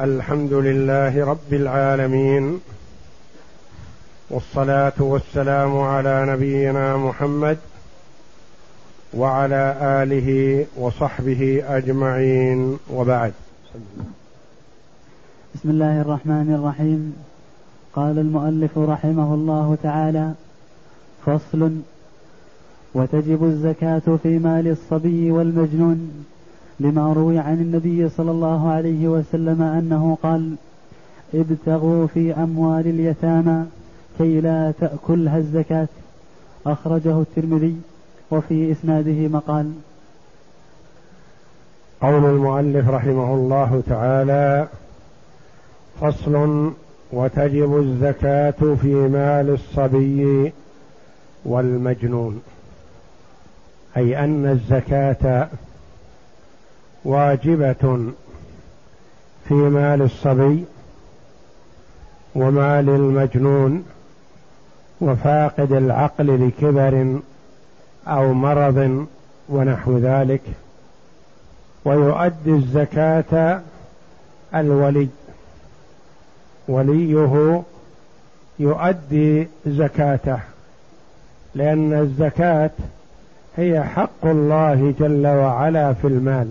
الحمد لله رب العالمين والصلاة والسلام على نبينا محمد وعلى آله وصحبه أجمعين وبعد. بسم الله الرحمن الرحيم. قال المؤلف رحمه الله تعالى فصل وتجب الزكاة في مال الصبي والمجنون. لما روي عن النبي صلى الله عليه وسلم أنه قال ابتغوا في أموال اليتامى كي لا تأكلها الزكاة. أخرجه الترمذي وفي إسناده مقال. قول المؤلف رحمه الله تعالى فصل وتجب الزكاة في مال الصبي والمجنون. أي أن الزكاة واجبة في مال الصبي ومال المجنون وفاقد العقل لكبر أو مرض ونحو ذلك ويؤدي الزكاة الولي وليه يؤدي زكاته لأن الزكاة هي حق الله جل وعلا في المال.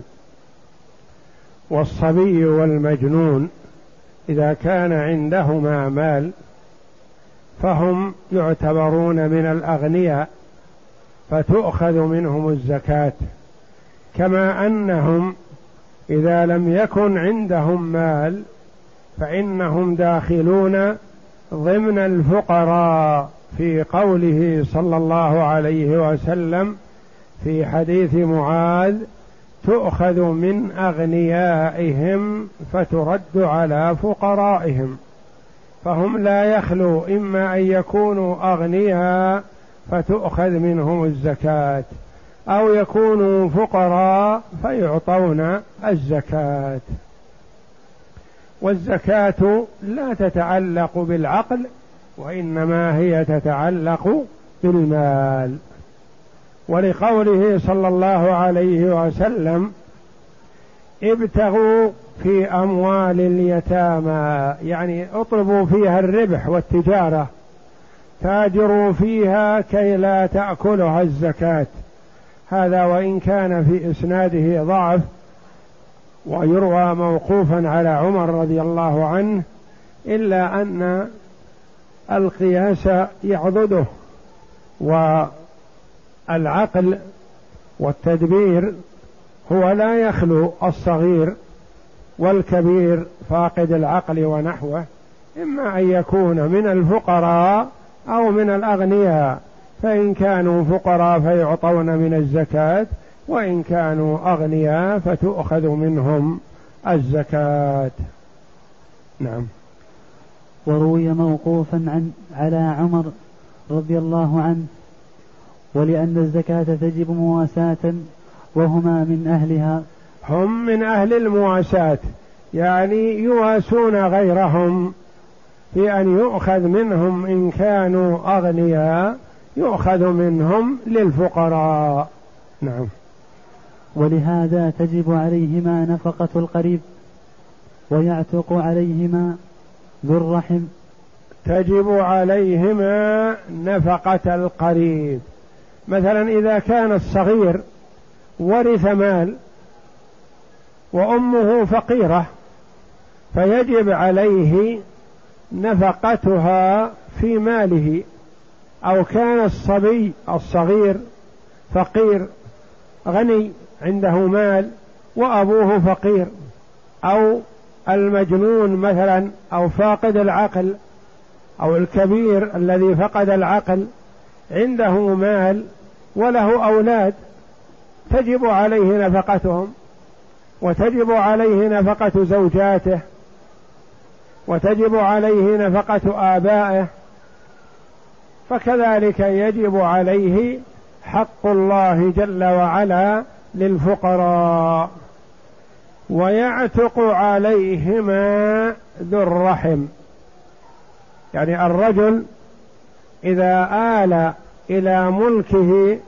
والصبي والمجنون إذا كان عندهما مال فهم يعتبرون من الأغنياء فتؤخذ منهم الزكاة. كما أنهم إذا لم يكن عندهم مال فإنهم داخلون ضمن الفقراء في قوله صلى الله عليه وسلم في حديث معاذ تؤخذ من أغنيائهم فترد على فقرائهم فهم لا يخلو إما أن يكونوا أغنياء فتؤخذ منهم الزكاة أو يكونوا فقراء فيعطون الزكاة. والزكاة لا تتعلق بالعقل وإنما هي تتعلق بالمال. ولقوله صلى الله عليه وسلم ابتغوا في أموال اليتامى يعني اطلبوا فيها الربح والتجارة تاجروا فيها كي لا تأكلها الزكاة. هذا وإن كان في إسناده ضعف ويروى موقوفا على عمر رضي الله عنه إلا أن القياس يعضده و العقل والتدبير هو لا يخلو الصغير والكبير فاقد العقل ونحوه إما أن يكون من الفقراء أو من الأغنياء. فإن كانوا فقراء فيعطون من الزكاة وإن كانوا أغنياء فتؤخذ منهم الزكاة. نعم. وروي موقوفا عن على عمر رضي الله عنه ولأن الزكاة تجب مواساة وهما من أهلها. هم من أهل المواساة يعني يواسون غيرهم في أن يؤخذ منهم إن كانوا أغنياء يؤخذ منهم للفقراء. نعم. ولهذا تجب عليهما نفقة القريب ويعتق عليهما ذو الرحم. تجب عليهما نفقة القريب. مثلا إذا كان الصغير ورث مال وأمه فقيرة فيجب عليه نفقتها في ماله. أو كان الصبي الصغير فقير غني عنده مال وأبوه فقير أو المجنون مثلا أو فاقد العقل أو الكبير الذي فقد العقل عنده مال وله أولاد تجب عليه نفقتهم وتجب عليه نفقة زوجاته وتجب عليه نفقة آبائه فكذلك يجب عليه حق الله جل وعلا للفقراء ويعتق عليهما ذو الرحم. يعني الرجل إذا آل إلى ملكه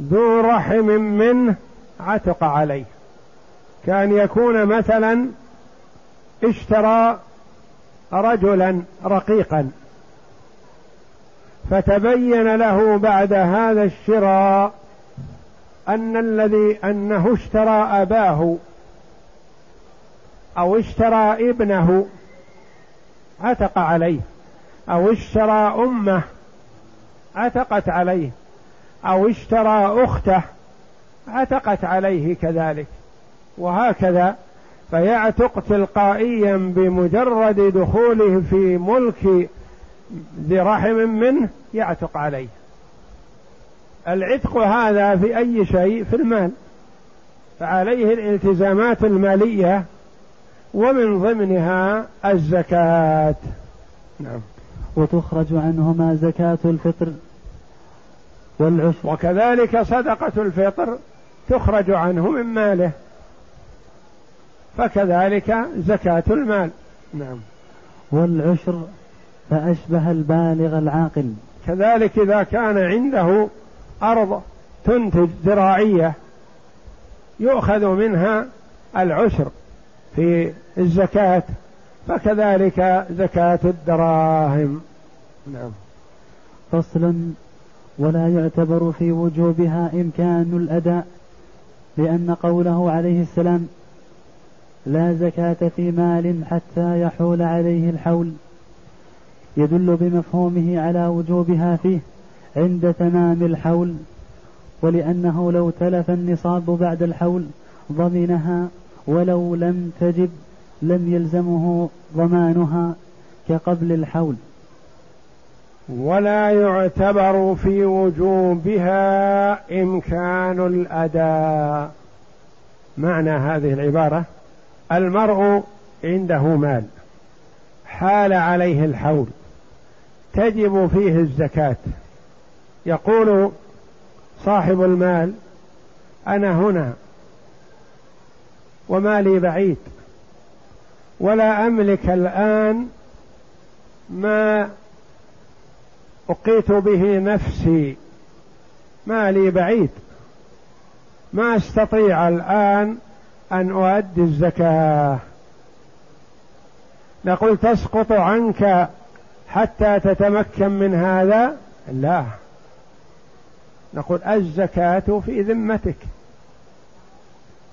ذو رحم منه عتق عليه. كان يكون مثلا اشترى رجلا رقيقا فتبين له بعد هذا الشراء أن الذي أنه اشترى أباه أو اشترى ابنه عتق عليه أو اشترى أمه عتقت عليه. أو اشترى أخته عتقت عليه كذلك. وهكذا فيعتق تلقائيا بمجرد دخوله في ملك ذي رحم منه يعتق عليه. العتق هذا في أي شيء؟ في المال. فعليه الالتزامات المالية ومن ضمنها الزكاة. نعم. وتخرج عنهما زكاة الفطر. والعشر وكذلك صدقة الفطر تخرج عنه من ماله. فكذلك زكاة المال. نعم. والعشر فأشبه البالغ العاقل. كذلك إذا كان عنده أرض تنتج زراعية يؤخذ منها العشر في الزكاة فكذلك زكاة الدراهم. نعم. فصل ولا يعتبر في وجوبها إمكان الأداء لأن قوله عليه السلام لا زكاة في مال حتى يحول عليه الحول يدل بمفهومه على وجوبها فيه عند تمام الحول ولأنه لو تلف النصاب بعد الحول ضمنها ولو لم تجب لم يلزمه ضمانها كقبل الحول. ولا يعتبر في وجوبها إمكان الأداء. معنى هذه العبارة المرء عنده مال حال عليه الحول تجب فيه الزكاة. يقول صاحب المال أنا هنا ومالي بعيد ولا أملك الآن ما أقيت به نفسي. مالي بعيد. ما أستطيع الآن أن أؤدي الزكاة. نقول تسقط عنك حتى تتمكن من هذا؟ لا. نقول الزكاة في ذمتك.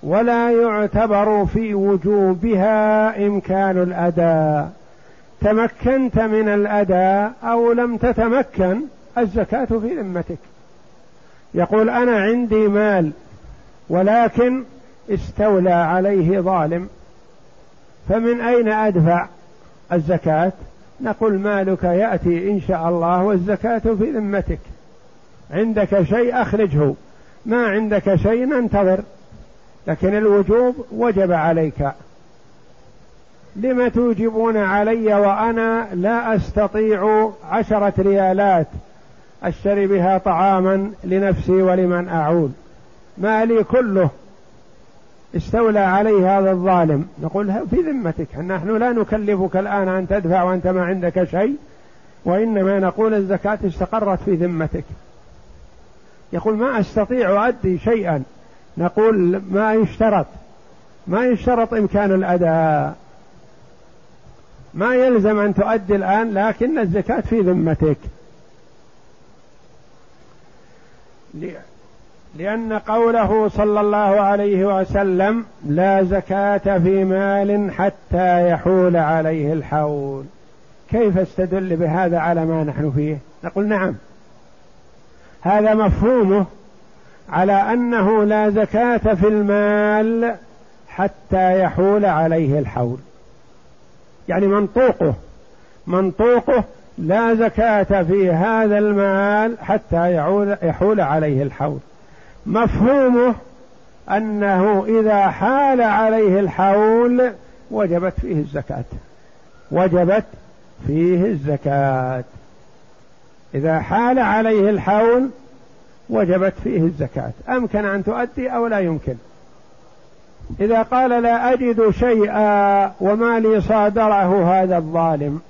ولا يعتبر في وجوبها إمكان الأداء. تمكنت من الأداء أو لم تتمكن الزكاة في ذمتك. يقول أنا عندي مال ولكن استولى عليه ظالم. فمن أين أدفع الزكاة؟ نقول مالك يأتي إن شاء الله والزكاة في ذمتك. عندك شيء أخرجه ما عندك شيء ننتظر. لكن الوجوب وجب عليك. لم توجبون علي وأنا لا أستطيع عشرة ريالات أشتري بها طعاما لنفسي ولمن أعول مالي كله استولى عليه هذا الظالم. نقول في ذمتك نحن لا نكلفك الآن أن تدفع وأنت ما عندك شيء وإنما نقول الزكاة استقرت في ذمتك. يقول ما أستطيع أؤدي شيئا. نقول ما يشترط ما يشترط إمكان الأداء. ما يلزم أن تؤدي الآن لكن الزكاة في ذمتك. لأن قوله صلى الله عليه وسلم لا زكاة في مال حتى يحول عليه الحول. كيف استدل بهذا على ما نحن فيه؟ نقول نعم. هذا مفهومه على أنه لا زكاة في المال حتى يحول عليه الحول. يعني منطوقه. منطوقه لا زكاة في هذا المال حتى يحول عليه الحول مفهومه أنه إذا حال عليه الحول وجبت فيه الزكاة. وجبت فيه الزكاة. إذا حال عليه الحول وجبت فيه الزكاة. أمكن أن تؤدي أو لا يمكن؟ إذا قال لا أجد شيئا وما لي صادره هذا الظالم.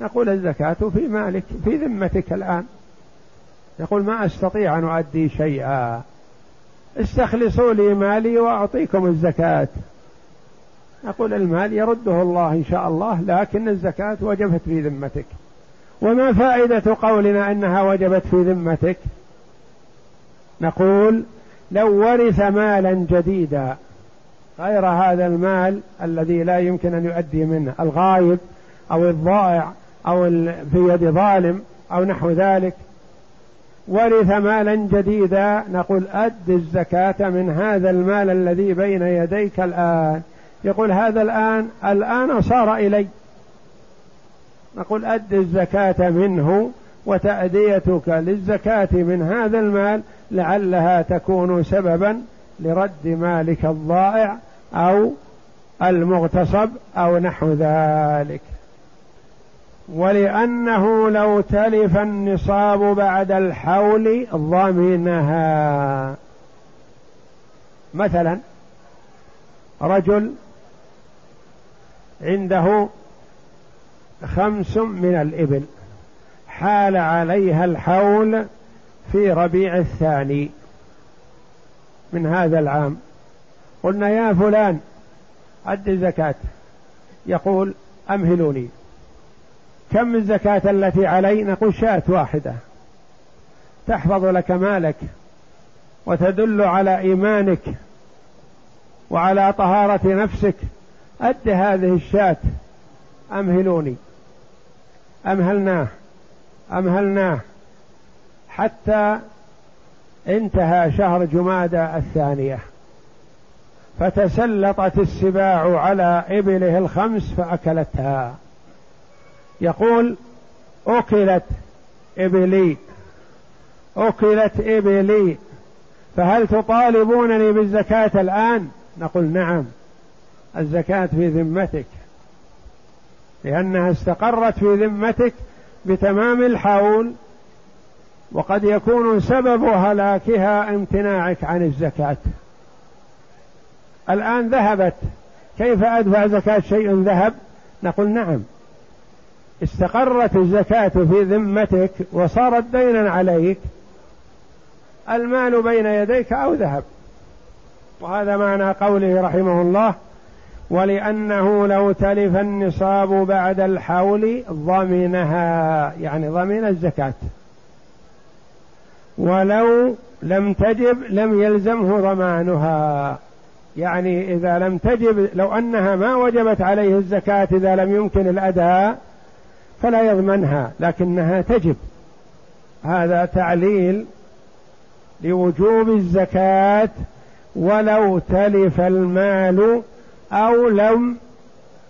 نقول الزكاة في مالك في ذمتك الآن. يقول ما أستطيع أن أؤدي شيئا. استخلصوا لي مالي وأعطيكم الزكاة. نقول المال يرده الله إن شاء الله لكن الزكاة وجبت في ذمتك. وما فائدة قولنا أنها وجبت في ذمتك؟ نقول لو ورث مالا جديدا غير هذا المال الذي لا يمكن أن يؤدي منه الغايب أو الضائع أو في يد ظالم أو نحو ذلك. ورث مالا جديدا نقول أد الزكاة من هذا المال الذي بين يديك الآن. يقول هذا الآن الآن صار إلي. نقول أد الزكاة منه وتأديتك للزكاة من هذا المال لعلها تكون سببا لرد مالك الضائع أو المغتصب أو نحو ذلك. ولأنه لو تلف النصاب بعد الحول ضمنها. مثلا رجل عنده خمس من الإبل حال عليها الحول في ربيع الثاني. من هذا العام. قلنا يا فلان أد الزكاة. يقول أمهلوني. كم الزكاة التي علي نقول شاة واحدة. تحفظ لك مالك وتدل على إيمانك وعلى طهارة نفسك. أد هذه الشاة. أمهلوني. أمهلناه. أمهلناه. حتى انتهى شهر جمادى الثانية. فتسلطت السباع على إبله الخمس فأكلتها. يقول أكلت إبلي. أكلت إبلي. فهل تطالبونني بالزكاة الآن؟ نقول نعم. الزكاة في ذمتك. لأنها استقرت في ذمتك بتمام الحول وقد يكون سبب هلاكها امتناعك عن الزكاة. الآن ذهبت. كيف أدفع زكاة شيء ذهب؟ نقول نعم. استقرت الزكاة في ذمتك وصارت دينا عليك. المال بين يديك أو ذهب. وهذا معنى قوله رحمه الله ولأنه لو تلف النصاب بعد الحول ضمنها يعني ضمن الزكاة. ولو لم تجب لم يلزمه ضمانها. يعني إذا لم تجب لو أنها ما وجبت عليه الزكاة إذا لم يمكن الأداء فلا يضمنها لكنها تجب. هذا تعليل لوجوب الزكاة ولو تلف المال أو لم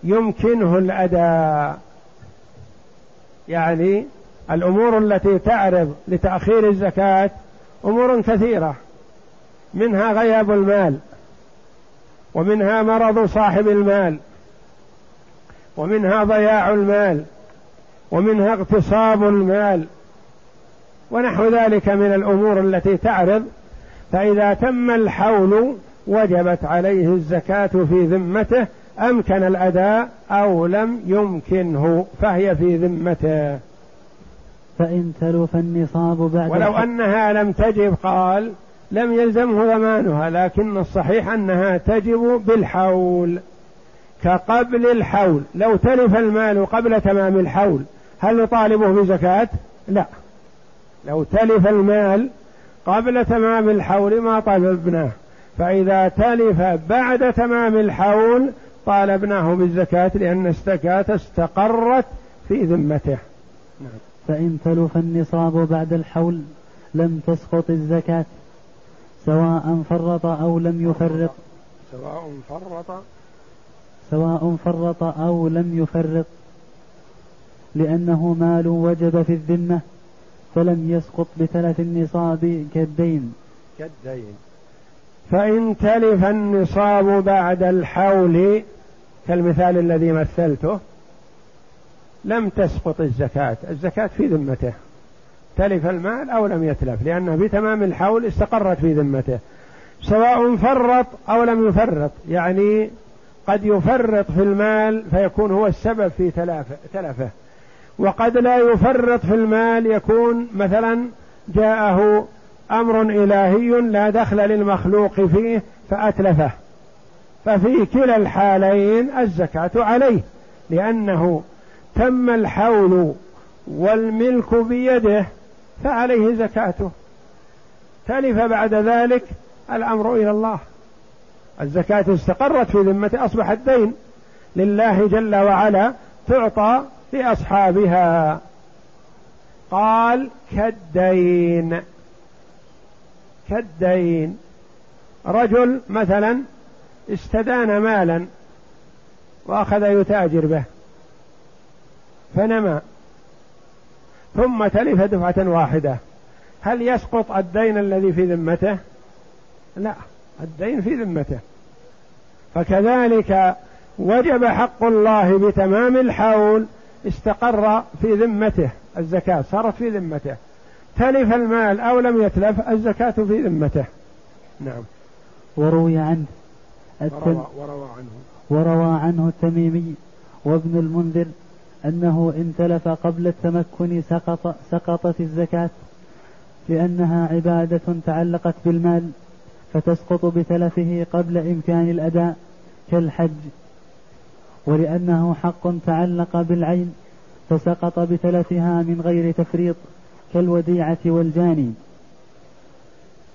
يمكنه الأداء. يعني الأمور التي تعرض لتأخير الزكاة أمور كثيرة. منها غياب المال ومنها مرض صاحب المال ومنها ضياع المال ومنها اغتصاب المال ونحو ذلك من الأمور التي تعرض. فإذا تم الحول وجبت عليه الزكاة في ذمته أمكن الأداء أو لم يمكنه فهي في ذمته. فإن تلف النصاب بعد ولو أنها لم تجب قال لم يلزمه ضمانها لكن الصحيح أنها تجب بالحول كقبل الحول لو تلف المال قبل تمام الحول هل نطالبه بزكاة؟ لا لو تلف المال قبل تمام الحول ما طالبناه فإذا تلف بعد تمام الحول طالبناه بالزكاة لأن الزكاة استقرت في ذمته نعم. فإن تلف النصاب بعد الحول لم تسقط الزكاة سواء فرط أو لم يفرط. سواء فرط. سواء فرط أو لم يفرط. لأنه مال وجب في الذمة فلم يسقط بتلف النصاب كالدين. كالدين. فإن تلف النصاب بعد الحول كالمثال الذي مثلته لم تسقط الزكاة. الزكاة في ذمته. تلف المال أو لم يتلف لأنه بتمام الحول استقرت في ذمته. سواء فرط أو لم يفرط يعني قد يفرط في المال فيكون هو السبب في تلفه. وقد لا يفرط في المال يكون مثلا جاءه أمر إلهي لا دخل للمخلوق فيه فأتلفه. ففي كلا الحالين الزكاة عليه لأنه تم الحول والملك بيده فعليه زكاته. تلف بعد ذلك الأمر إلى الله. الزكاة استقرت في ذمته أصبح الدين. لله جل وعلا تعطى لأصحابها. قال كالدين. كالدين. رجل مثلا استدان مالا وأخذ يتاجر به. فنمى ثم تلف دفعة واحدة. هل يسقط الدين الذي في ذمته؟ لا الدين في ذمته. فكذلك وجب حق الله بتمام الحول استقر في ذمته الزكاة صارت في ذمته. تلف المال أو لم يتلف الزكاة في ذمته. نعم. وروي عنه وروى, وروى عنه. وروى عنه التميمي وابن المنذر أنه إن تلف قبل التمكن سقط سقطت الزكاة لأنها عبادة تعلقت بالمال فتسقط بتلفه قبل إمكان الأداء كالحج. ولأنه حق تعلق بالعين فسقط بتلفها من غير تفريط كالوديعة والجاني.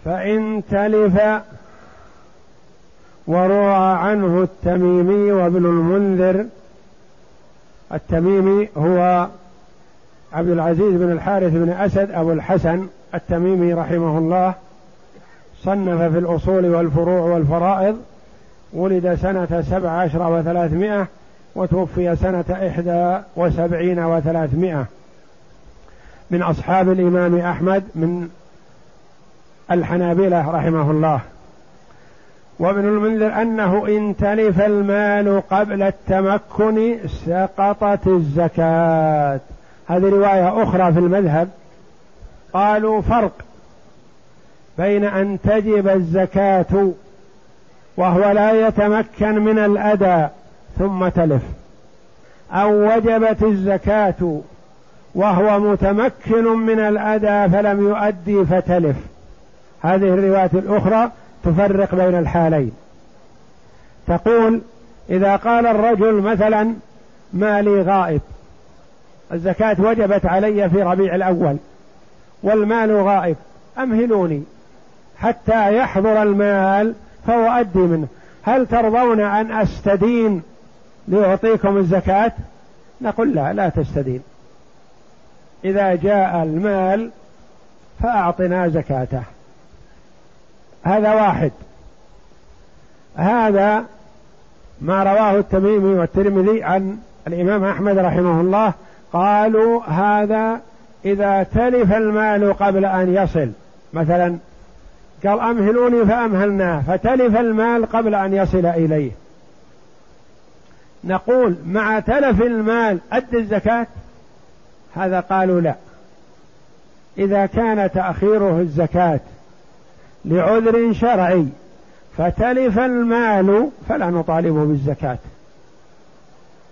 فإن تلف وروى عنه التميمي وابن المنذر التميمي هو عبد العزيز بن الحارث بن أسد أبو الحسن التميمي رحمه الله. صنف في الأصول والفروع والفرائض ولد سنة سبع عشر وثلاثمائة وتوفي سنة إحدى وسبعين وثلاثمائة. من أصحاب الإمام أحمد من الحنابلة رحمه الله. وابن المنذر أنه إن تلف المال قبل التمكن سقطت الزكاة. هذه رواية أخرى في المذهب. قالوا فرق بين أن تجب الزكاة وهو لا يتمكن من الأداء ثم تلف أو وجبت الزكاة وهو متمكن من الأداء فلم يؤدي فتلف. هذه الرواية الأخرى تفرق بين الحالين. تقول إذا قال الرجل مثلا مالي غائب الزكاة وجبت علي في ربيع الأول والمال غائب أمهلوني حتى يحضر المال فأؤدي منه. هل ترضون أن أستدين لأعطيكم الزكاة؟ نقول لا لا تستدين. إذا جاء المال فأعطنا زكاته. هذا واحد. هذا ما رواه التميمي والترمذي عن الإمام أحمد رحمه الله. قالوا هذا إذا تلف المال قبل أن يصل. مثلا قال أمهلوني فأمهلناه فتلف المال قبل أن يصل إليه. نقول مع تلف المال أد الزكاة؟ هذا قالوا لا. إذا كان تأخيره الزكاة لعذر شرعي. فتلف المال فلا نطالبه بالزكاة.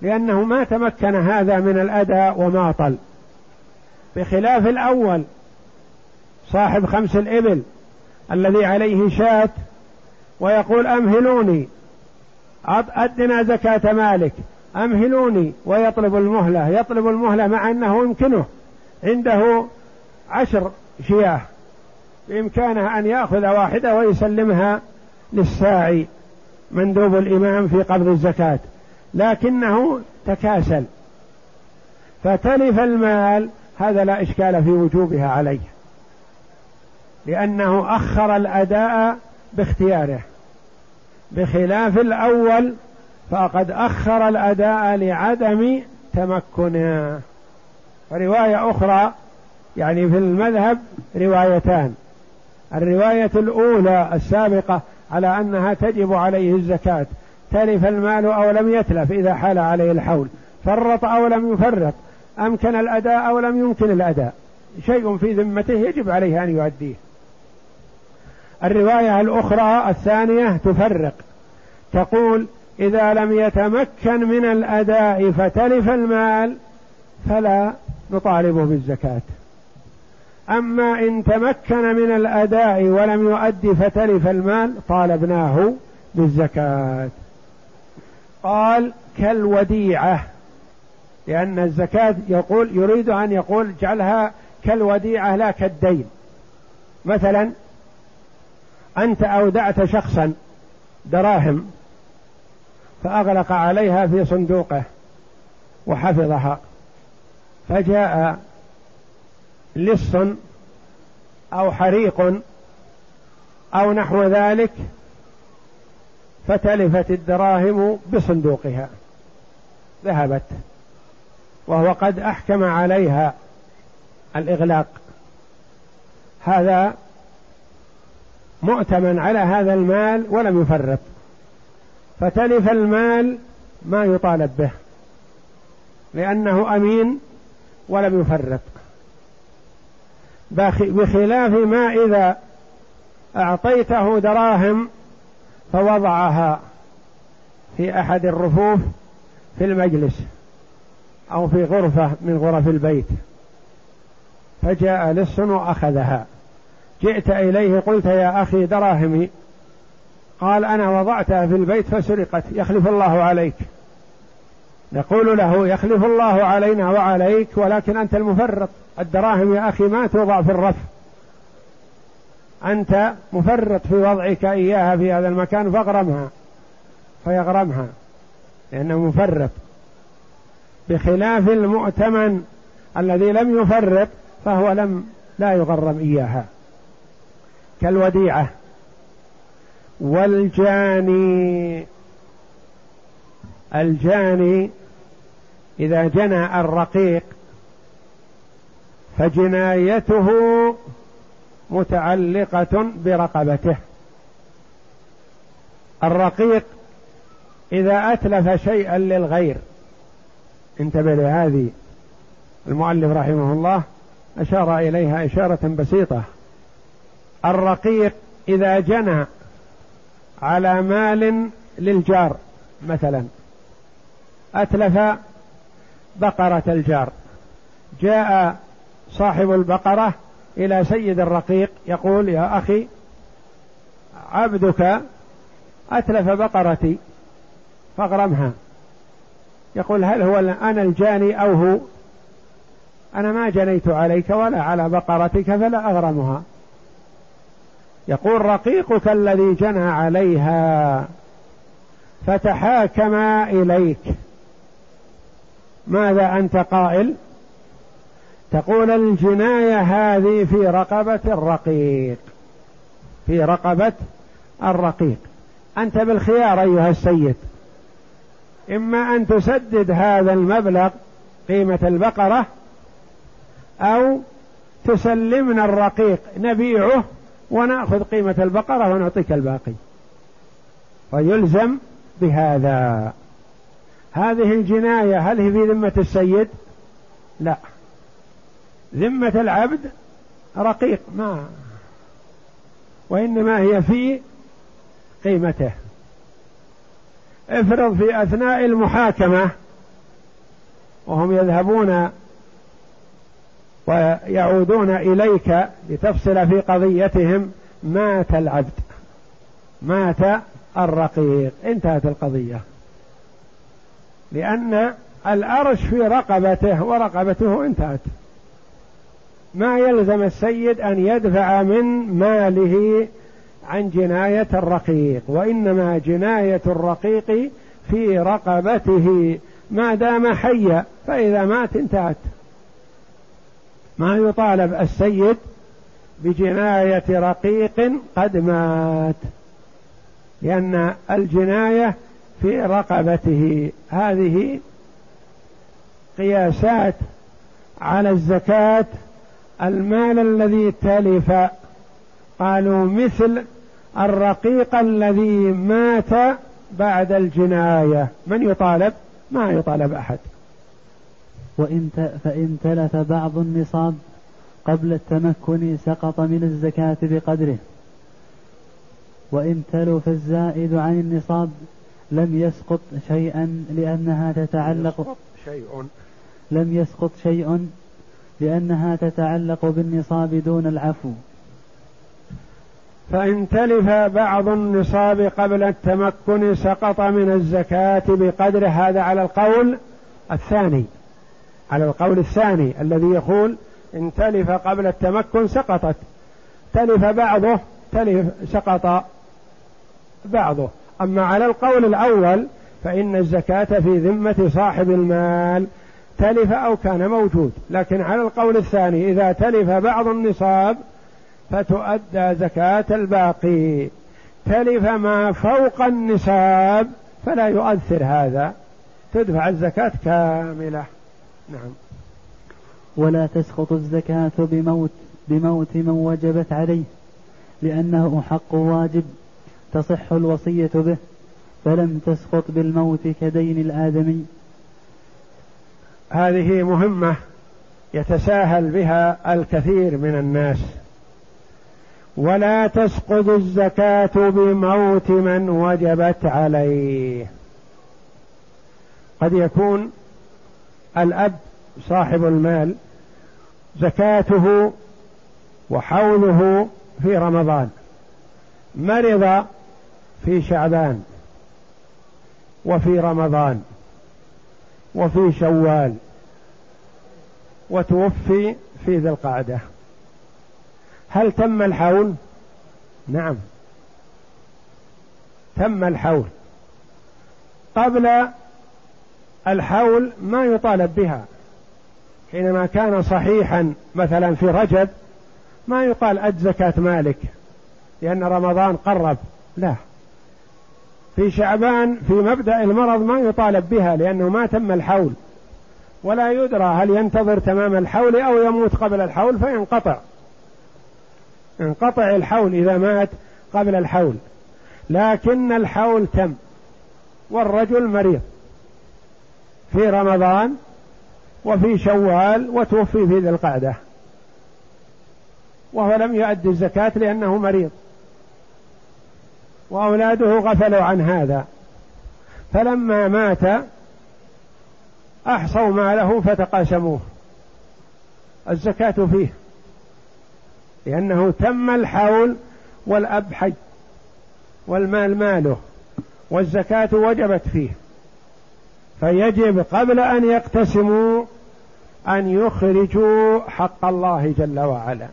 لأنه ما تمكن هذا من الأداء وماطل. بخلاف الأول صاحب خمس الإبل الذي عليه شاة ويقول أمهلوني أدنا زكاة مالك. أمهلوني ويطلب المهلة يطلب المهلة مع أنه يمكنه. عنده عشر شياه. بإمكانه أن يأخذ واحدة ويسلمها للساعي مندوب الإمام في قبض الزكاة. لكنه تكاسل. فتلف المال هذا لا إشكال في وجوبها عليه. لأنه أخر الأداء باختياره. بخلاف الأول فقد أخر الأداء لعدم تمكنه. رواية أخرى يعني في المذهب روايتان. الرواية الأولى السابقة على أنها تجب عليه الزكاة. تلف المال أو لم يتلف إذا حال عليه الحول. فرط أو لم يفرط. أمكن الأداء أو لم يمكن الأداء. شيء في ذمته يجب عليه أن يؤديه. الرواية الأخرى الثانية تفرق. تقول إذا لم يتمكن من الأداء فتلف المال فلا نطالبه بالزكاة. أما إن تمكن من الأداء ولم يؤدي فتلف المال طالبناه بالزكاة. قال كالوديعة لأن الزكاة يقول يريد أن يقول اجعلها كالوديعة لا كالدين. مثلا أنت أودعت شخصا دراهم فأغلق عليها في صندوقه وحفظها فجاء لص أو حريق أو نحو ذلك فتلفت الدراهم بصندوقها ذهبت وهو قد أحكم عليها الإغلاق. هذا مؤتمن على هذا المال ولم يفرط. فتلف المال ما يطالب به لأنه أمين ولم يفرط. بخلاف ما إذا أعطيته دراهم فوضعها في أحد الرفوف في المجلس أو في غرفة من غرف البيت. فجاء لص وأخذها. جئت إليه قلت يا أخي دراهمي. قال أنا وضعتها في البيت فسرقت يخلف الله عليك. نقول له يخلف الله علينا وعليك ولكن أنت المفرط. الدراهم يا أخي ما توضع في الرف. أنت مفرط في وضعك إياها في هذا المكان فاغرمها. فيغرمها. لأنه مفرط. بخلاف المؤتمن الذي لم يفرط فهو لم لا يغرم إياها. كالوديعة. والجاني. الجاني إذا جنى الرقيق فجنايته متعلقة برقبته. الرقيق إذا أتلف شيئا للغير. انتبه لهذه. المؤلف رحمه الله أشار إليها إشارة بسيطة. الرقيق إذا جنى على مال للجار مثلا أتلف بقرة الجار. جاء صاحب البقرة إلى سيد الرقيق يقول يا أخي عبدك أتلف بقرتي فاغرمها. يقول هل هو أنا الجاني أو هو؟ أنا ما جنيت عليك ولا على بقرتك فلا أغرمها. يقول رقيقك الذي جنى عليها فتحاكم إليك. ماذا أنت قائل؟ تقول الجناية هذه في رقبة الرقيق. في رقبة الرقيق. أنت بالخيار أيها السيد. إما أن تسدد هذا المبلغ قيمة البقرة أو تسلمنا الرقيق نبيعه ونأخذ قيمة البقرة ونعطيك الباقي. ويلزم بهذا. هذه الجناية هل هي في ذمة السيد؟ لا. ذمة العبد رقيق ما. وإنما هي في قيمته. افرض في أثناء المحاكمة وهم يذهبون ويعودون إليك لتفصل في قضيتهم مات العبد مات الرقيق. انتهت القضية. لأن الأرش في رقبته ورقبته انتهت. ما يلزم السيد أن يدفع من ماله عن جناية الرقيق وإنما جناية الرقيق في رقبته. ما دام حيا فإذا مات انتهت. ما يطالب السيد بجناية رقيق قد مات لأن الجناية في رقبته. هذه قياسات على الزكاة المال الذي تلف. قالوا مثل الرقيق الذي مات بعد الجناية. من يطالب؟ ما يطالب أحد. وإن فإن تلف بعض النصاب قبل التمكن سقط من الزكاة بقدره. وإن تلف الزائد عن النصاب لم يسقط شيئا لأنها تتعلق شيء لم يسقط شيء لأنها تتعلق بالنصاب دون العفو. فإن تلف بعض النصاب قبل التمكن سقط من الزكاة بقدر هذا على القول الثاني. على القول الثاني الذي يقول إن تلف قبل التمكن سقطت. تلف بعضه تلف سقط بعضه. أما على القول الأول فإن الزكاة في ذمة صاحب المال تلف أو كان موجود. لكن على القول الثاني إذا تلف بعض النصاب فتؤدى زكاة الباقي. تلف ما فوق النصاب فلا يؤثر هذا. تدفع الزكاة كاملة. نعم. ولا تسقط الزكاة بموت بموت من وجبت عليه لأنه حق واجب. تصح الوصية به فلم تسقط بالموت كدين الآدمي. هذه مهمة يتساهل بها الكثير من الناس. ولا تسقط الزكاة بموت من وجبت عليه. قد يكون الأب صاحب المال زكاته وحوله في رمضان. مرض في شعبان وفي رمضان وفي شوال وتوفي في ذي القعدة. هل تم الحول؟ نعم. تم الحول. قبل الحول ما يطالب بها. حينما كان صحيحا مثلا في رجب ما يقال أد زكاة مالك لأن رمضان قرب. لا. في شعبان في مبدأ المرض ما يطالب بها لأنه ما تم الحول. ولا يدرى هل ينتظر تمام الحول أو يموت قبل الحول فينقطع. انقطع الحول إذا مات قبل الحول. لكن الحول تم والرجل مريض. في رمضان وفي شوال وتوفي في ذي القعدة. وهو لم يؤدي الزكاة لأنه مريض. وأولاده غفلوا عن هذا. فلما مات أحصوا ماله فتقاسموه. الزكاة فيه. لأنه تم الحول والأب حي والمال ماله والزكاة وجبت فيه. فيجب قبل أن يقتسموا أن يخرجوا حق الله جل وعلا.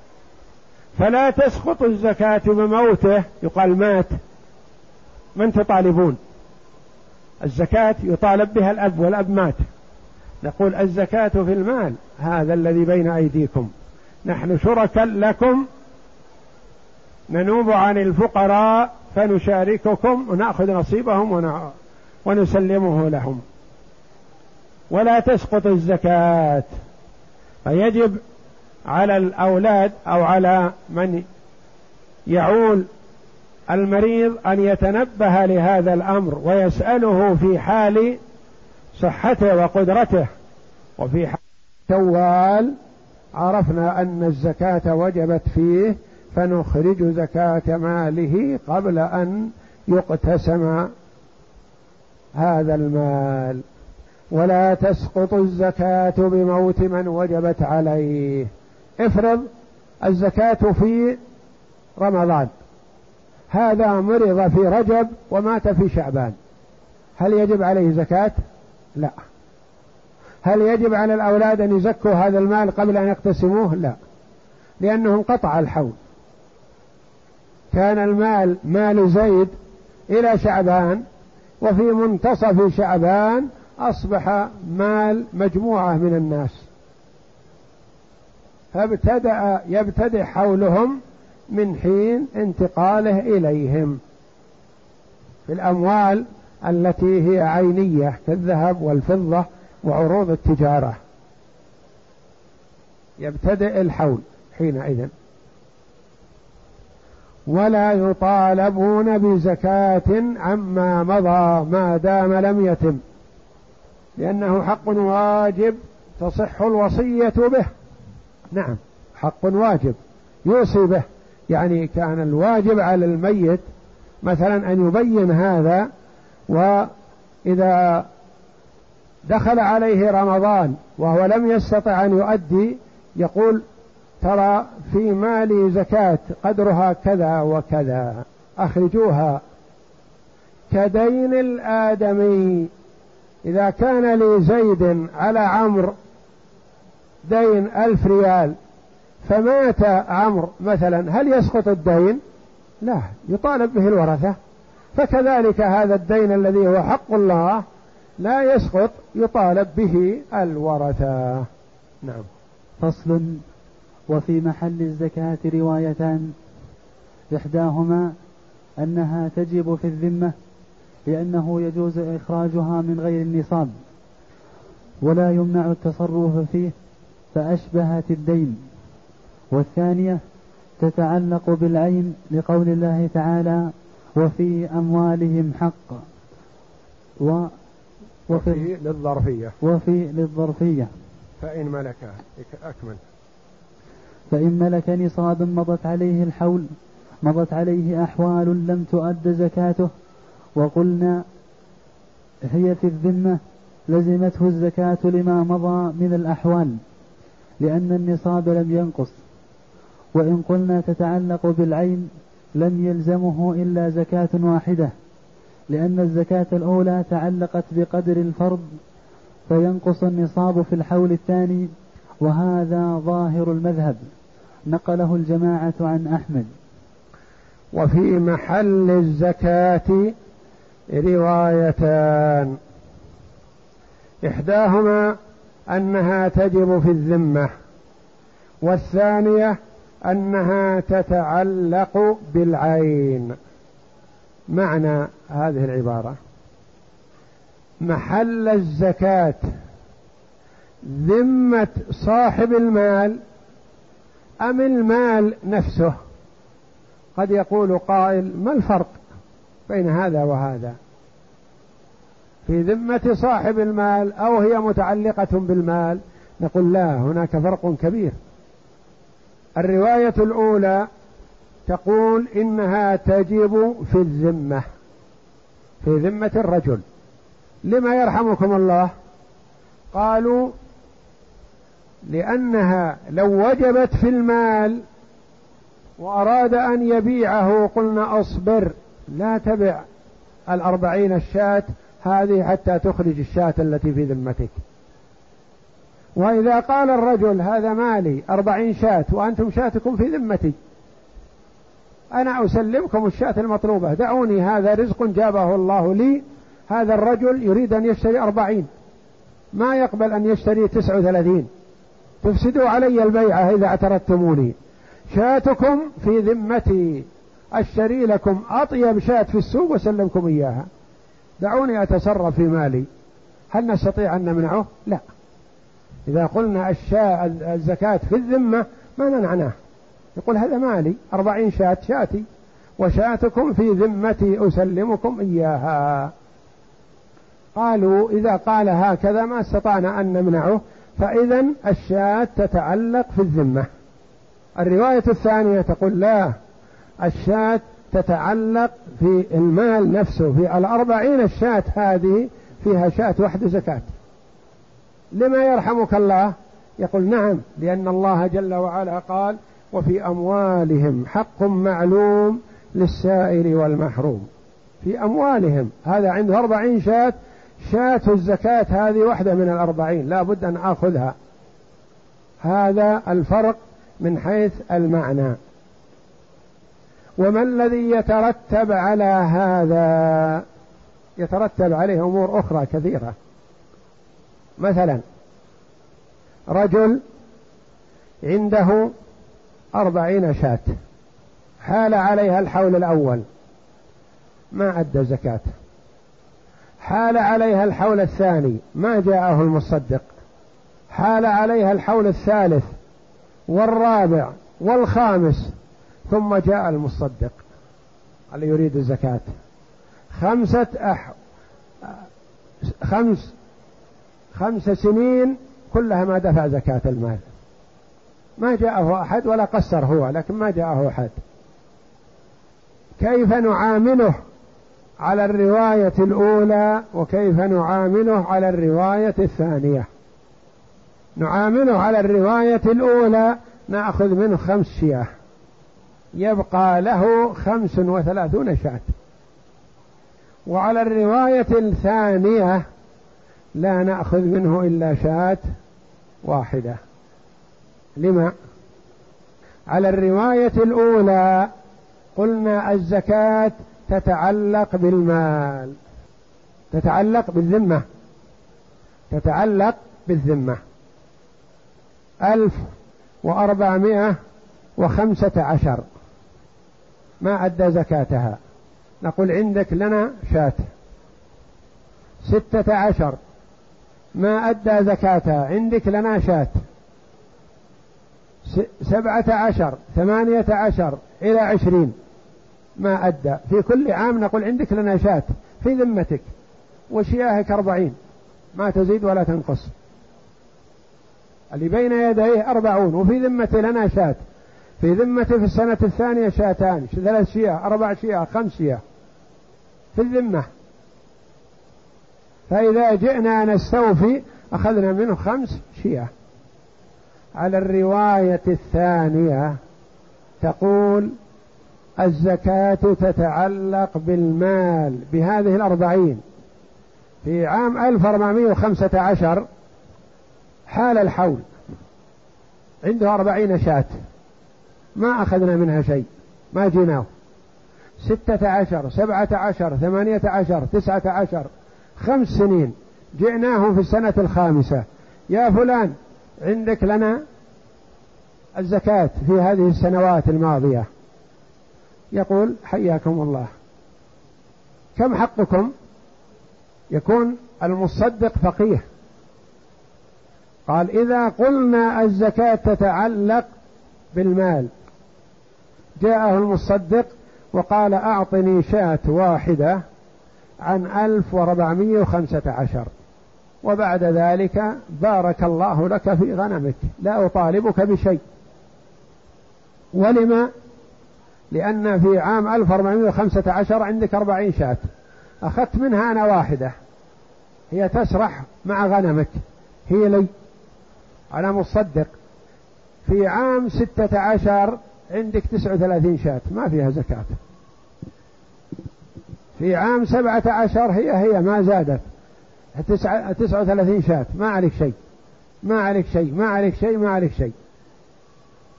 فلا تسقط الزكاة بموته يقال مات من تطالبون الزكاة يطالب بها الأب والأب مات. نقول الزكاة في المال هذا الذي بين أيديكم. نحن شركا لكم. ننوب عن الفقراء فنشارككم ونأخذ نصيبهم ونسلمه لهم. ولا تسقط الزكاة. فيجب على الأولاد أو على من يعول المريض أن يتنبه لهذا الأمر ويسأله في حال صحته وقدرته. وفي حال شوال عرفنا أن الزكاة وجبت فيه فنخرج زكاة ماله قبل أن يقتسم هذا المال. ولا تسقط الزكاة بموت من وجبت عليه. افرض الزكاة في رمضان. هذا مرض في رجب ومات في شعبان. هل يجب عليه زكاة؟ لا. هل يجب على الأولاد أن يزكوا هذا المال قبل أن يقتسموه؟ لا. لأنه انقطع الحول. كان المال مال زيد إلى شعبان وفي منتصف شعبان أصبح مال مجموعة من الناس. فابتدأ يبتدئ حولهم من حين انتقاله إليهم. في الأموال التي هي عينية كالذهب والفضة وعروض التجارة. يبتدئ الحول حينئذ. ولا يطالبون بزكاة عما مضى ما دام لم يتم لأنه حق واجب تصح الوصية به. نعم حق واجب يوصي به. يعني كان الواجب على الميت مثلا أن يبين هذا وإذا دخل عليه رمضان وهو لم يستطع أن يؤدي يقول ترى في مالي زكاة قدرها كذا وكذا أخرجوها. كدين الآدمي إذا كان لزيد على عمرو دين ألف ريال فمات عمرو مثلا هل يسقط الدين؟ لا يطالب به الورثة. فكذلك هذا الدين الذي هو حق الله لا يسقط يطالب به الورثة. نعم. فصل. وفي محل الزكاة روايتان. إحداهما أنها تجب في الذمة لأنه يجوز إخراجها من غير النصاب ولا يمنع التصرف فيه فأشبهت الدين. والثانية تتعلق بالعين لقول الله تعالى وفي أموالهم حق. و وفي للظرفية. وفي للظرفية. فإن ملك أكمل. فإن ملك نصابا مضت عليه الحول مضت عليه أحوال لم تؤد زكاته وقلنا هي في الذمة لزمته الزكاة لما مضى من الأحوال لأن النصاب لم ينقص. وإن قلنا تتعلق بالعين لم يلزمه إلا زكاة واحدة لأن الزكاة الأولى تعلقت بقدر الفرض فينقص النصاب في الحول الثاني وهذا ظاهر المذهب نقله الجماعة عن أحمد. وفي محل الزكاة روايتان. إحداهما أنها تجب في الذمة والثانية أنها تتعلق بالعين. معنى هذه العبارة. محل الزكاة. ذمة صاحب المال. أم المال نفسه. قد يقول قائل ما الفرق بين هذا وهذا؟ في ذمة صاحب المال أو هي متعلقة بالمال؟ نقول لا هناك فرق كبير. الرواية الأولى تقول إنها تجب في الذمة في ذمة الرجل. لما يرحمكم الله؟ قالوا لأنها لو وجبت في المال وأراد أن يبيعه قلنا أصبر لا تبع الأربعين الشاة هذه حتى تخرج الشاة التي في ذمتك. وإذا قال الرجل هذا مالي أربعين شاة وأنتم شاتكم في ذمتي أنا أسلمكم الشاة المطلوبة دعوني هذا رزق جابه الله لي هذا الرجل يريد أن يشتري أربعين ما يقبل أن يشتري تسعة وثلاثين. تفسدوا علي البيعة إذا اعترضتموني شاتكم في ذمتي أشتري لكم أطيب شاة في السوق وسلمكم إياها. دعوني أتصرف في مالي. هل نستطيع أن نمنعه؟ لا. إذا قلنا الشاء الزكاة في الذمة ما منعناه يقول هذا مالي أربعين شاة شاتي. وشاتكم في ذمتي أسلمكم إياها. قالوا إذا قال هكذا ما استطعنا أن نمنعه فإذا الشاة تتعلق في الذمة. الرواية الثانية تقول لا الشاة تتعلق في المال نفسه في الأربعين الشاة هذه فيها شاة واحدة زكاة. لما يرحمك الله؟ يقول نعم لأن الله جل وعلا قال وفي أموالهم حق معلوم للسائل والمحروم. في أموالهم هذا عنده أربعين شاة شاة الزكاة هذه واحدة من الأربعين لا بد أن آخذها. هذا الفرق من حيث المعنى. وما الذي يترتب على هذا؟ يترتب عليه أمور أخرى كثيرة. مثلا رجل عنده أربعين شاة حال عليها الحول الأول ما أدى زكاة. حال عليها الحول الثاني ما جاءه المصدق. حال عليها الحول الثالث والرابع والخامس ثم جاء المصدق. اللي يريد الزكاة؟ خمسة أح خمس خمس سنين كلها ما دفع زكاة المال. ما جاءه أحد ولا قصر هو لكن ما جاءه أحد. كيف نعامله على الرواية الأولى وكيف نعامله على الرواية الثانية؟ نعامله على الرواية الأولى نأخذ منه خمس شياه. يبقى له خمس وثلاثون شاة. وعلى الرواية الثانية لا نأخذ منه إلا شاة واحدة. لما؟ على الرواية الأولى قلنا الزكاة تتعلق بالمال تتعلق بالذمة تتعلق بالذمة. ألف وأربعمائة وخمسة عشر. ما أدى زكاتها؟ نقول عندك لنا شاة. ستة عشر. ما أدى زكاتها عندك لنا شاة سبعة عشر ثمانية عشر إلى عشرين. ما أدى. في كل عام نقول عندك لنا شاة في ذمتك. وشياهك أربعين. ما تزيد ولا تنقص. اللي بين يديه أربعون. وفي ذمته لنا شاة في ذمته في السنة الثانية شاتان. ثلاث شياه أربع شياه خمس شياه. في الذمة. فإذا جئنا نستوفي أخذنا منه خمس شياه على الرواية الثانية تقول الزكاة تتعلق بالمال بهذه الأربعين. في عام 1415 حال الحول. عنده أربعين شاة. ما أخذنا منها شيء. ما جيناه. ستة عشر سبعة عشر ثمانية عشر تسعة عشر. خمس سنين. جئناهم في السنة الخامسة. يا فلان عندك لنا الزكاة في هذه السنوات الماضية. يقول حياكم الله. كم حقكم؟ يكون المصدق فقيه. قال إذا قلنا الزكاة تتعلق بالمال جاءه المصدق وقال أعطني شاة واحدة. عن ألف وربعمائة وخمسة عشر. وبعد ذلك بارك الله لك في غنمك. لا أطالبك بشيء. ولما؟ لأن في عام 1415 عندك أربعين شاة. أخذت منها أنا واحدة. هي تسرح مع غنمك. هي لي. أنا مصدق. في عام ستة عشر عندك تسعة وثلاثين شاة. ما فيها زكاة. في عام سبعة عشر هي هي ما زادت. تسعة, تسعة وثلاثين شاة. ما عليك شيء. ما عليك شيء. ما عليك شيء. ما عليك شيء.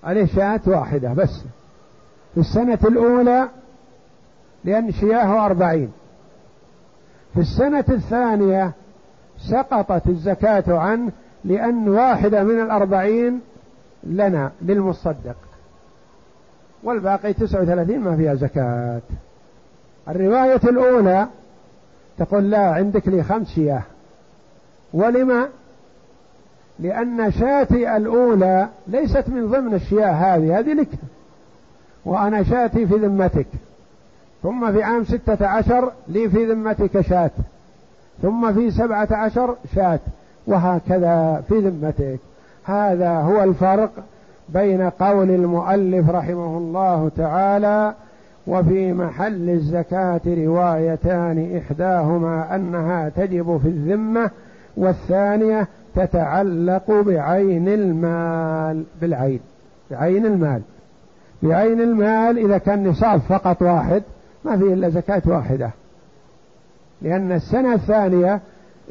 عليه شاة واحدة بس. في السنة الأولى لأن شياه أربعين. في السنة الثانية سقطت الزكاة عنه لأن واحدة من الأربعين لنا للمصدق. والباقي تسعة وثلاثين ما فيها زكاة. الرواية الأولى تقول لا عندك لي خمس شياه. ولما؟ لأن شاتي الأولى ليست من ضمن الشياه هذه هذه لك. وأنا شاتي في ذمتك. ثم في عام ستة عشر لي في ذمتك شات. ثم في سبعة عشر شات. وهكذا في ذمتك. هذا هو الفرق بين قول المؤلف رحمه الله تعالى وفي محل الزكاة روايتان إحداهما أنها تجب في الذمة والثانية تتعلق بعين المال بالعين بعين المال. بعين المال إذا كان نصاب فقط واحد ما فيه إلا زكاة واحدة. لأن السنة الثانية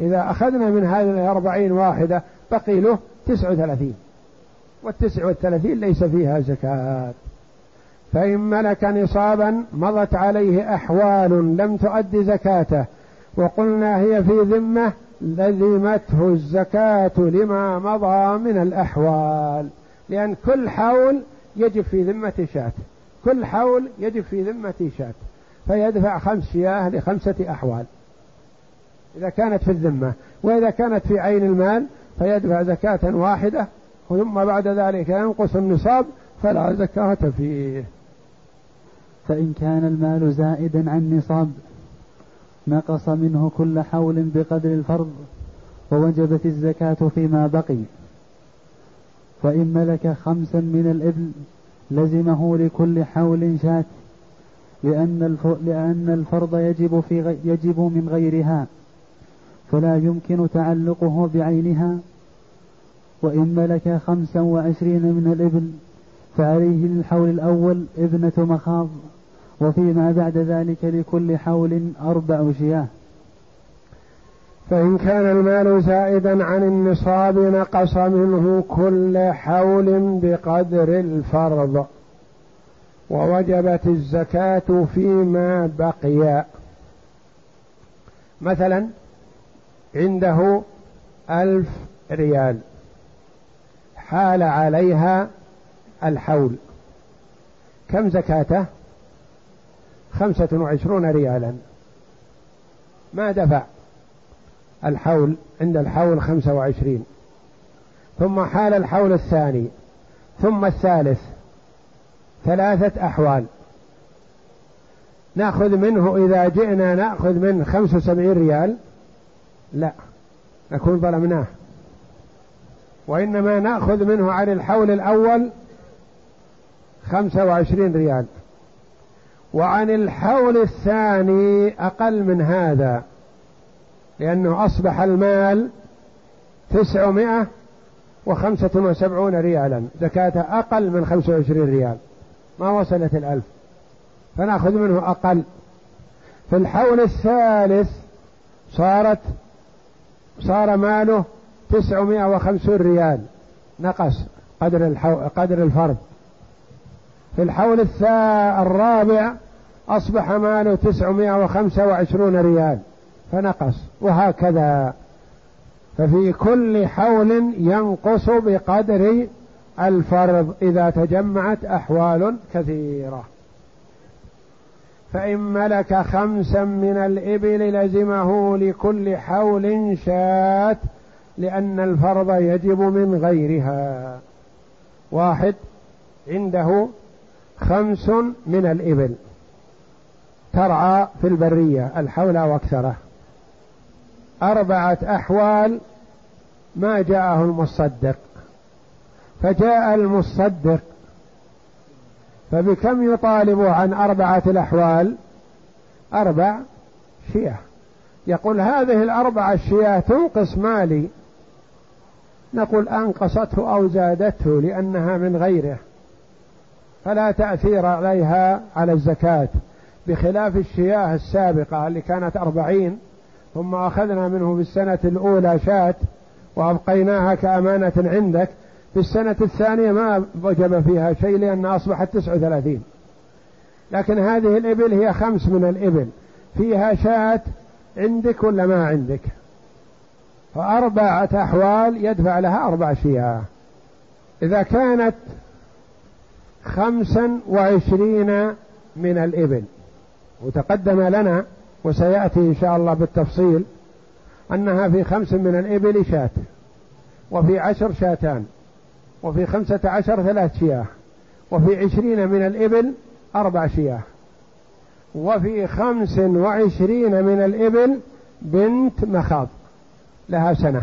إذا أخذنا من هذه الأربعين واحدة بقي له تسع وثلاثين. والتسع والثلاثين ليس فيها زكاة. فإن ملك نصابا مضت عليه أحوال لم تؤد زكاته وقلنا هي في ذمة لزمته الزكاة لما مضى من الأحوال. لأن كل حول يجب في ذمة شاة. كل حول يجب في ذمة شاة. فيدفع خمس شياه لخمسة أحوال. إذا كانت في الذمة وإذا كانت في عين المال فيدفع زكاة واحدة ثم بعد ذلك ينقص النصاب فلا زكاة فيه. فإن كان المال زائدا عن نصاب نقص منه كل حول بقدر الفرض ووجبت الزكاة فيما بقي. وإن ملك خمسا من الإبل لزمه لكل حول شاة لأن لأن الفرض يجب في يجب من غيرها فلا يمكن تعلقه بعينها. وإن ملك خمسا وعشرين من الإبل فعليه للحول الأول ابنة مخاض وفيما بعد ذلك لكل حول أربع شياه فإن كان المال زائدا عن النصاب نقص منه كل حول بقدر الفرض ووجبت الزكاة فيما بقي. مثلا عنده ألف ريال حال عليها الحول. كم زكاته؟ خمسة وعشرون ريالا. ما دفع؟ الحول عند الحول خمسة وعشرين. ثم حال الحول الثاني. ثم الثالث. ثلاثة أحوال. نأخذ منه إذا جئنا نأخذ منه خمسة وسبعين ريال؟ لا. نكون ظلمناه. وإنما نأخذ منه عن الحول الأول خمسة وعشرين ريال. وعن الحول الثاني أقل من هذا لأنه أصبح المال تسعمائة وخمسة وسبعون ريالا. زكاة أقل من خمسة وعشرين ريال. ما وصلت الألف. فنأخذ منه أقل. في الحول الثالث صارت صار ماله تسعمائة وخمسون ريال. نقص قدر الحو... قدر الفرض. في الحول. الرابع أصبح ماله تسعمائة وخمسة وعشرون ريال. فنقص. وهكذا. ففي كل حول ينقص بقدر الفرض إذا تجمعت أحوال كثيرة. فإن ملك خمسا من الإبل لزمه لكل حول شاة لأن الفرض يجب من غيرها. واحد. عنده خمس من الإبل ترعى في البرية الحول واكثره أربعة أحوال ما جاءه المصدق. فجاء المصدق فبكم يطالب عن أربعة الأحوال؟ أربع شياه. يقول هذه الأربعة الشياه تنقص مالي. نقول أنقصته أو زادته لأنها من غيره. فلا تأثير عليها على الزكاة. بخلاف الشياه السابقة اللي كانت أربعين ثم أخذنا منه في السنة الأولى شاة وأبقيناها كأمانة عندك. في السنة الثانية ما وجب فيها شيء لأنها أصبحت تسع وثلاثين. لكن هذه الإبل هي خمس من الإبل. فيها شاة عندك ولا ما عندك؟ فأربعة أحوال يدفع لها أربع شياه. إذا كانت خمسا وعشرين من الإبل. وتقدم لنا وسيأتي إن شاء الله بالتفصيل أنها في خمس من الإبل شاة وفي عشر شاتان وفي خمسة عشر ثلاث شياه وفي عشرين من الإبل أربع شياه. وفي خمس وعشرين من الإبل بنت مخاض لها سنة.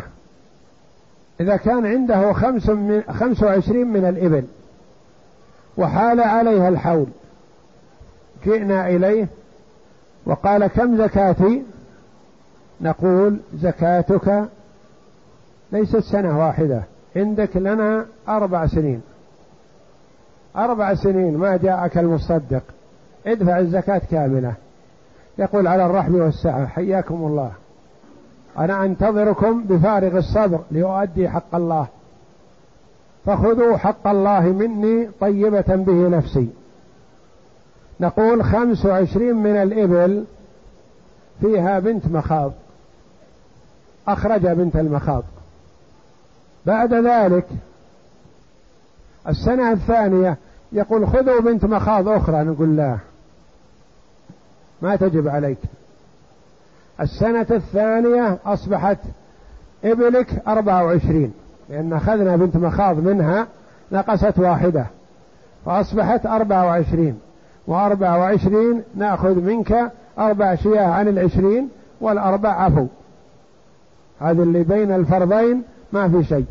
إذا كان عنده خمس, من خمس وعشرين من الإبل وحال عليها الحول. جئنا إليه وقال كم زكاتي؟ نقول زكاتك ليست سنة واحدة عندك لنا أربع سنين. أربع سنين ما جاءك المصدق ادفع الزكاة كاملة. يقول على الرحب والسعة حياكم الله. أنا أنتظركم بفارغ الصبر لأؤدي حق الله. فخذوا حق الله مني طيبة به نفسي. نقول خمس وعشرين من الإبل فيها بنت مخاض. أخرج بنت المخاض. بعد ذلك السنة الثانية يقول خذوا بنت مخاض أخرى نقول لا ما تجب عليك. السنة الثانية أصبحت إبلك أربعة وعشرين. لأن أخذنا بنت مخاض منها نقصت واحدة فأصبحت أربعة وعشرين. وأربعة وعشرين نأخذ منك أربع شياه عن العشرين والأربع عفو. هذا اللي بين الفرضين ما في شيء.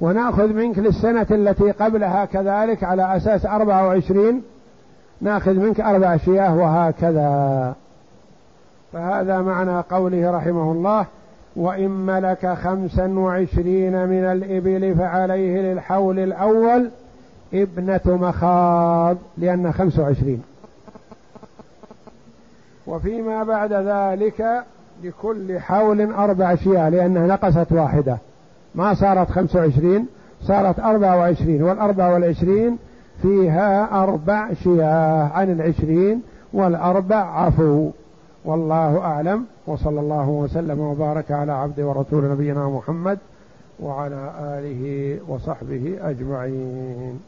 ونأخذ منك للسنة التي قبلها كذلك على أساس أربعة وعشرين نأخذ منك أربع شياه وهكذا. فهذا معنى قوله رحمه الله وإن ملك خمسا وعشرين من الإبل فعليه للحول الأول ابنة مخاض لأن خمس وعشرين. وفيما بعد ذلك لكل حول أربع شياه لأنها نقصت واحدة. ما صارت خمس وعشرين صارت أربع وعشرين والأربع والعشرين فيها أربع شياه عن العشرين والأربع عفو. والله أعلم وصلى الله وسلم وبارك على عبد ورسول نبينا محمد وعلى آله وصحبه أجمعين.